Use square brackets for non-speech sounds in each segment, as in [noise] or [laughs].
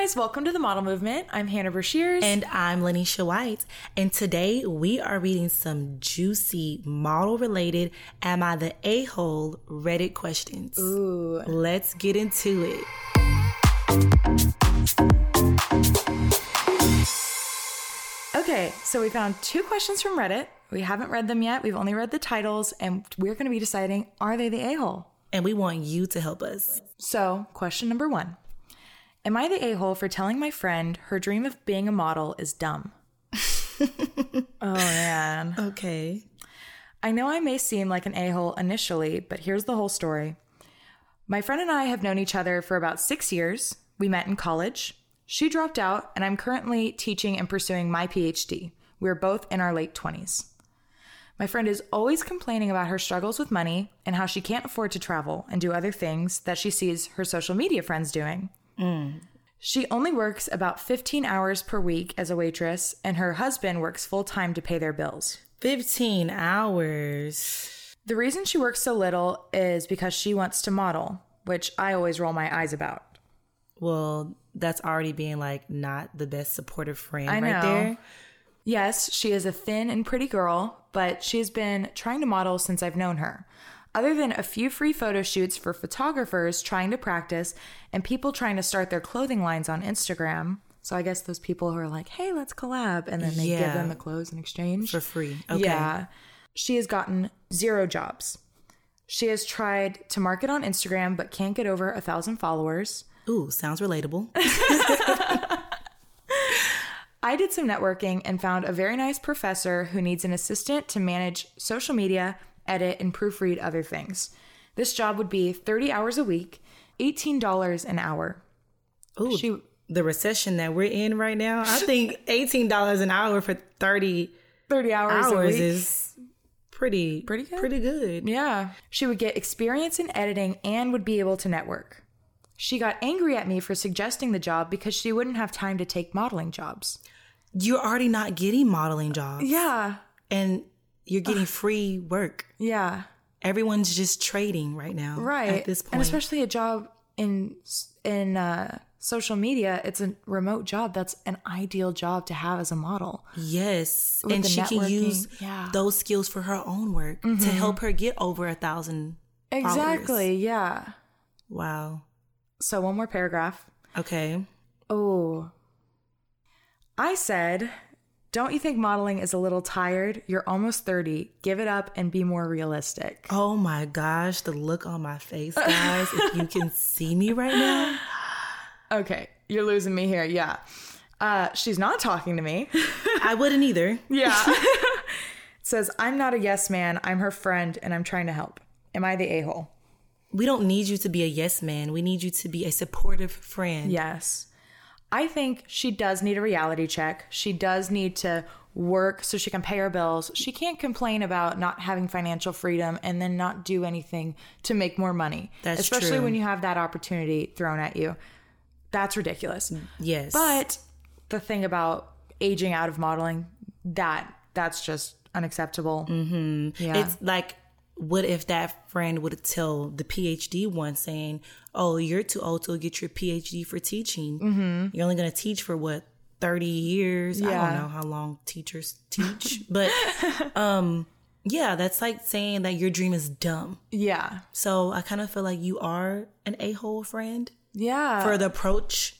guys, welcome to the Model Movement. I'm Hannah Brashears. And I'm Le'Neisha White. And today we are reading some juicy model related Am I the A hole Reddit questions. Ooh. Let's get into it. Okay, so we found two questions from Reddit. We haven't read them yet. We've only read the titles, and we're going to be deciding are they the a hole? And we want you to help us. So, question number one Am I the a hole for telling my friend her dream of being a model is dumb? [laughs] oh, man. Okay. I know I may seem like an a hole initially, but here's the whole story. My friend and I have known each other for about six years. We met in college. She dropped out, and I'm currently teaching and pursuing my PhD. We're both in our late 20s. My friend is always complaining about her struggles with money and how she can't afford to travel and do other things that she sees her social media friends doing. She only works about 15 hours per week as a waitress, and her husband works full time to pay their bills. 15 hours. The reason she works so little is because she wants to model, which I always roll my eyes about. Well, that's already being like not the best supportive friend I right know. there. Yes, she is a thin and pretty girl, but she has been trying to model since I've known her. Other than a few free photo shoots for photographers trying to practice and people trying to start their clothing lines on Instagram. So I guess those people who are like, hey, let's collab. And then they give them the clothes in exchange. For free. Okay. Yeah. She has gotten zero jobs. She has tried to market on Instagram, but can't get over a thousand followers. Ooh, sounds relatable. [laughs] I did some networking and found a very nice professor who needs an assistant to manage social media, edit, and proofread other things. This job would be 30 hours a week, $18 an hour. Ooh, She- the recession that we're in right now, I think [laughs] $18 an hour for 30 30 hours, a hours week. is pretty Pretty good. Pretty good. Yeah. She would get experience in editing and would be able to network. She got angry at me for suggesting the job because she wouldn't have time to take modeling jobs. You're already not getting modeling jobs Yeah. and you're getting free work. Yeah. Everyone's just trading right now. Right. At this point. And especially a job in in uh, social media, it's a remote job. That's an ideal job to have as a model. yes. With And she can use yeah. Mm-hmm. those skills for her own work to help her get over a thousand. Exactly. Yeah. Wow. So one more paragraph. Okay. Oh. I said, don't you think modeling is a little tired? You're almost 30. Give it up and be more realistic. Oh my gosh, the look on my face, guys. if you can [laughs] see me right now. Okay, you're losing me here. Yeah. Uh, she's not talking to me. I wouldn't either. Yeah. [laughs] [laughs] Says, I'm not a yes man. I'm her friend and I'm trying to help. Am I the a hole? We don't need you to be a yes man. We need you to be a supportive friend. Yes. I think she does need a reality check. She does need to work so she can pay her bills. She can't complain about not having financial freedom and then not do anything to make more money. That's Especially true. when you have that opportunity thrown at you. That's ridiculous. Yes. But the thing about aging out of modeling, that that's just unacceptable. Mm-hmm. Yeah. It's like, what if that friend would tell the PhD one saying, "Oh, you're too old to get your PhD for teaching. Mm-hmm. You're only going to teach for what thirty years. I don't know how long teachers teach, [laughs] but [laughs] um, yeah, that's like saying that your dream is dumb. yeah. So I kind of feel like you are an a hole friend Yeah. for the approach,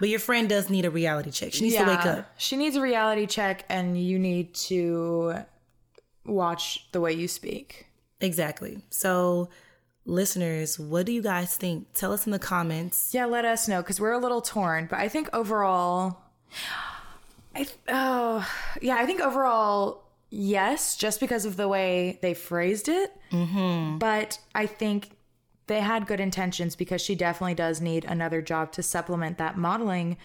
but your friend does need a reality check. She needs to wake up. She needs a reality check, and you need to watch the way you speak. Exactly. So, listeners, what do you guys think? Tell us in the comments. Yeah, let us know because we're a little torn. But I think overall, I th- oh yeah, I think overall yes, just because of the way they phrased it. Mm-hmm. But I think they had good intentions because she definitely does need another job to supplement that modeling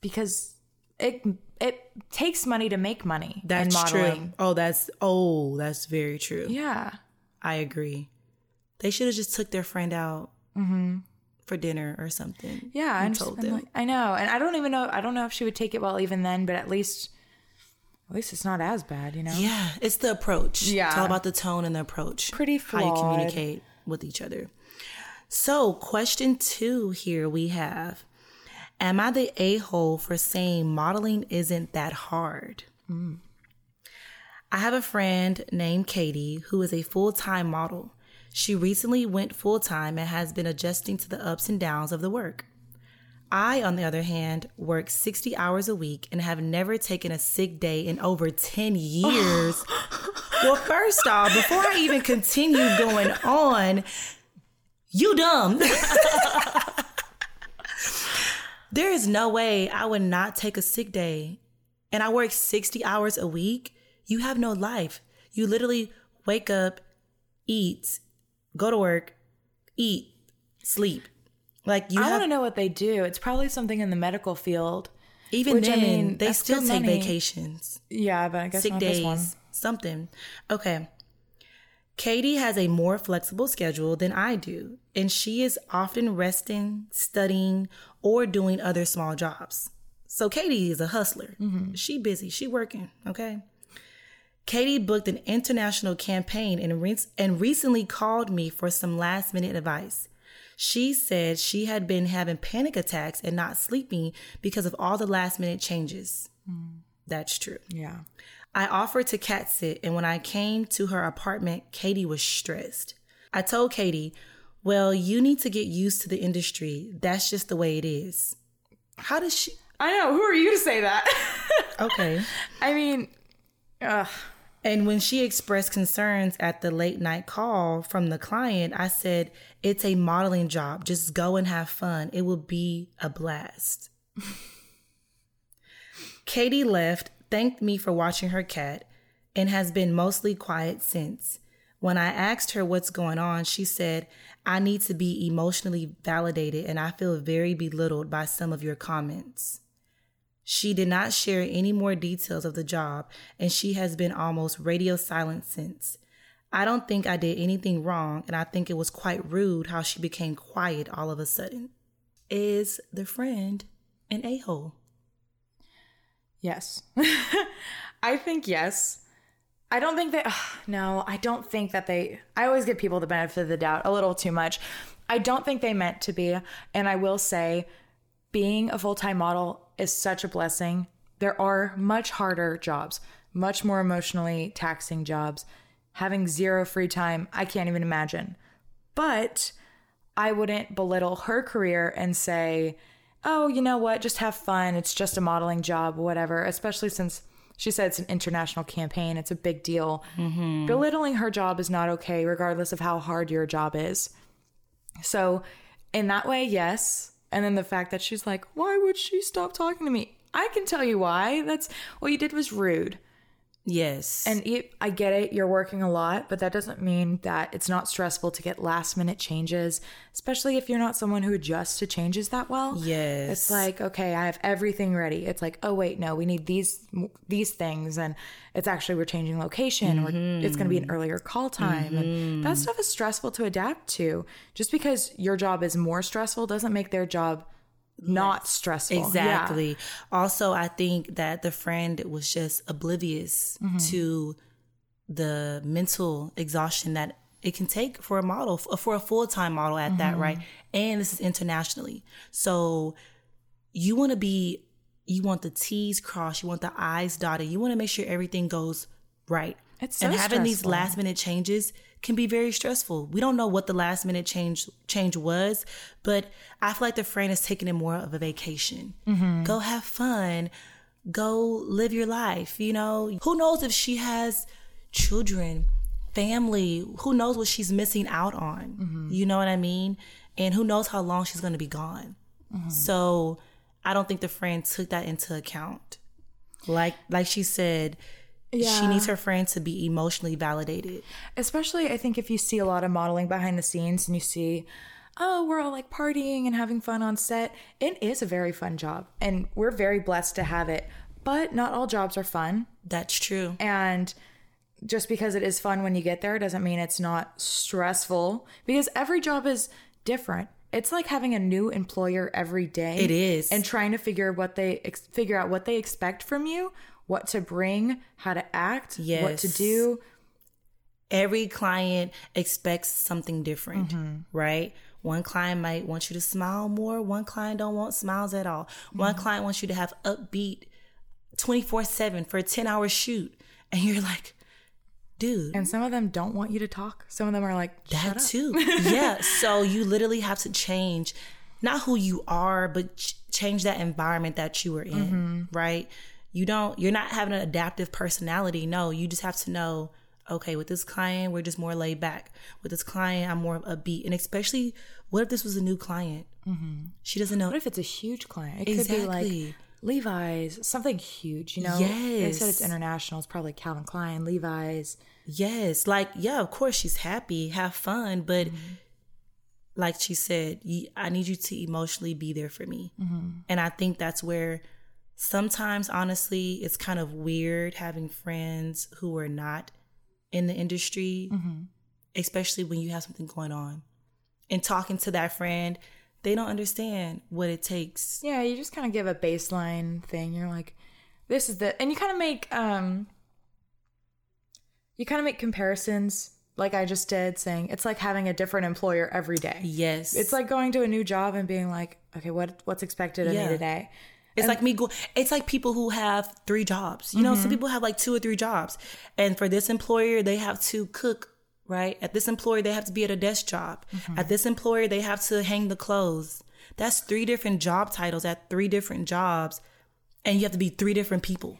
because it it takes money to make money That's true. Oh, that's oh, that's very true. Yeah. I agree. They should have just took their friend out mm-hmm. for dinner or something. Yeah, and told them. like- I know, and I don't even know. I don't know if she would take it well even then, but at least, at least it's not as bad, you know. Yeah, it's the approach. Yeah. It's all about the tone and the approach. Pretty How you communicate with each other. So, question two here we have Am I the a hole for saying modeling isn't that hard? I have a friend named Katie who is a full time model. She recently went full time and has been adjusting to the ups and downs of the work. I, on the other hand, work 60 hours a week and have never taken a sick day in over 10 years. [laughs] well, first off, before I even continue going on, you dumb. [laughs] there is no way I would not take a sick day. And I work 60 hours a week. You have no life. You literally wake up, eat, go to work, eat, sleep. Like you I have want to know what they do. It's probably something in the medical field. even which, I then mean, they still take money. vacations. Yeah, but I guess sick not this one. days, something. Okay. Katie has a more flexible schedule than I do, and she is often resting, studying, or doing other small jobs. So Katie is a hustler. Mm-hmm. She busy, she working, okay? Katie booked an international campaign and, re- and recently called me for some last minute advice. She said she had been having panic attacks and not sleeping because of all the last minute changes. Mm. That's true. Yeah. I offered to cat sit, and when I came to her apartment, Katie was stressed. I told Katie, Well, you need to get used to the industry. That's just the way it is. How does she? I know. Who are you to say that? [laughs] Okay. I mean, ugh. And when she expressed concerns at the late night call from the client, I said, It's a modeling job. Just go and have fun. It will be a blast. [laughs] Katie left, thanked me for watching her cat, and has been mostly quiet since. When I asked her what's going on, she said, I need to be emotionally validated and I feel very belittled by some of your comments. She did not share any more details of the job, and she has been almost radio silent since. I don't think I did anything wrong, and I think it was quite rude how she became quiet all of a sudden. Is the friend an a hole? Yes. [laughs] I think yes. I don't think that, no, I don't think that they, I always give people the benefit of the doubt a little too much. I don't think they meant to be. And I will say, being a full time model is such a blessing. There are much harder jobs, much more emotionally taxing jobs. Having zero free time, I can't even imagine. But I wouldn't belittle her career and say, oh, you know what, just have fun. It's just a modeling job, whatever, especially since she said it's an international campaign. It's a big deal. Mm-hmm. Belittling her job is not okay, regardless of how hard your job is. So, in that way, yes. And then the fact that she's like, why would she stop talking to me? I can tell you why. That's what you did was rude. Yes. And it, I get it, you're working a lot, but that doesn't mean that it's not stressful to get last minute changes, especially if you're not someone who adjusts to changes that well. Yes. It's like, okay, I have everything ready. It's like, oh wait, no, we need these these things and it's actually we're changing location or mm-hmm. it's going to be an earlier call time and mm-hmm. that stuff is stressful to adapt to. Just because your job is more stressful doesn't make their job not stressful. Yeah. Exactly. Also, I think that the friend was just oblivious Mm-hmm. to the mental exhaustion that it can take for a model, for a full time model at that, right? Mm-hmm. And this is internationally. So you want to be, you want the T's crossed, you want the I's dotted, you want to make sure everything goes right. It's so and having these last minute changes can be very stressful. We don't know what the last minute change change was, but I feel like the friend is taking it more of a vacation. Mm-hmm. Go have fun. Go live your life. You know, who knows if she has children, family? Who knows what she's missing out on? Mm-hmm. You know what I mean? And who knows how long she's going to be gone? Mm-hmm. So I don't think the friend took that into account. Like like she said, she needs her friend to be emotionally validated. especially I think if you see a lot of modeling behind the scenes and you see, oh, we're all like partying and having fun on set, it is a very fun job. And we're very blessed to have it. But not all jobs are fun. That's true. And just because it is fun when you get there doesn't mean it's not stressful because every job is different. It's like having a new employer every day. It is. And trying to figure what they ex- figure out what they expect from you, what to bring, how to act, what to do. Every client expects something different, Mm-hmm. right? One client might want you to smile more. One client don't want smiles at all. One Mm-hmm. client wants you to have upbeat 24 7 for a 10 hour shoot. And you're like, dude. And some of them don't want you to talk. Some of them are like, That up. too. [laughs] yeah. So you literally have to change not who you are, but ch- change that environment that you were in, Mm-hmm. right? You don't, you're not having an adaptive personality. No, you just have to know, okay, with this client, we're just more laid back. With this client, I'm more upbeat. And especially, what if this was a new client? She doesn't know. What if it's a huge client? It could be like Levi's, something huge, you know? yes. They said it's international. It's probably Calvin Klein, Levi's. Yes, like yeah, of course she's happy, have fun, but Mm-hmm. like she said, I need you to emotionally be there for me, Mm-hmm. and I think that's where sometimes, honestly, it's kind of weird having friends who are not in the industry, Mm-hmm. especially when you have something going on, and talking to that friend, they don't understand what it takes. Yeah, you just kind of give a baseline thing. You're like, this is the, and you kind of make, um, you kind of make comparisons like I just did, saying it's like having a different employer every day. Yes, It's like going to a new job and being like, okay, what what's expected of Yeah. me today? It's like me go it's like people who have three jobs. You know, Mm-hmm. some people have like two or three jobs. And for this employer, they have to cook, right? At this employer, they have to be at a desk job. Mm-hmm. At this employer, they have to hang the clothes. That's three different job titles at three different jobs. And you have to be three different people.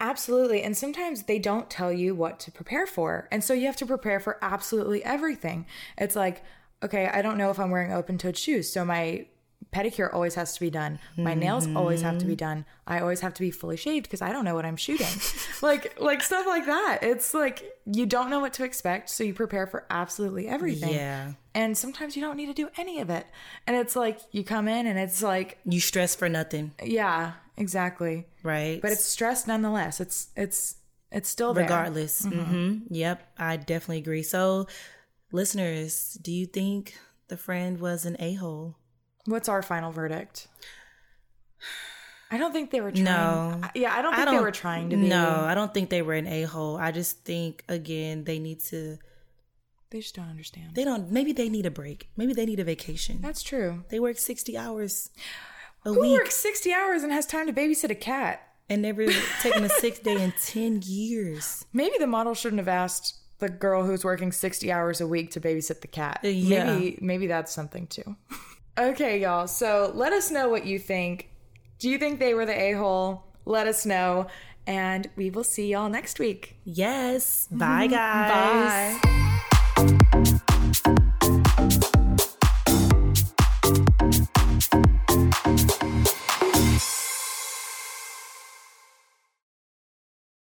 Absolutely. And sometimes they don't tell you what to prepare for. And so you have to prepare for absolutely everything. It's like, okay, I don't know if I'm wearing open toed shoes. So my pedicure always has to be done. My nails always have to be done. I always have to be fully shaved because I don't know what I'm shooting. [laughs] like like stuff like that. It's like you don't know what to expect, so you prepare for absolutely everything. Yeah. And sometimes you don't need to do any of it. And it's like you come in and it's like, You stress for nothing, yeah, exactly. right? But it's stress nonetheless. It's it's it's still there. regardless. hmm Yep, I definitely agree. So, listeners, do you think the friend was an a hole? What's our final verdict? I don't think they were trying. No. Yeah, I don't think they were trying to be. No, I don't think they were an a hole. I just think again they need to. They just don't understand. They don't. Maybe they need a break. Maybe they need a vacation. That's true. They work sixty hours a Who week works 60 hours and has time to babysit a cat? and never taken a sick day in ten years. [laughs] Maybe the model shouldn't have asked the girl who's working 60 hours a week to babysit the cat. Uh, yeah. Maybe maybe that's something too. [laughs] okay, y'all. So let us know what you think. Do you think they were the a-hole? Let us know. And we will see y'all next week. Yes. Bye, guys. Bye.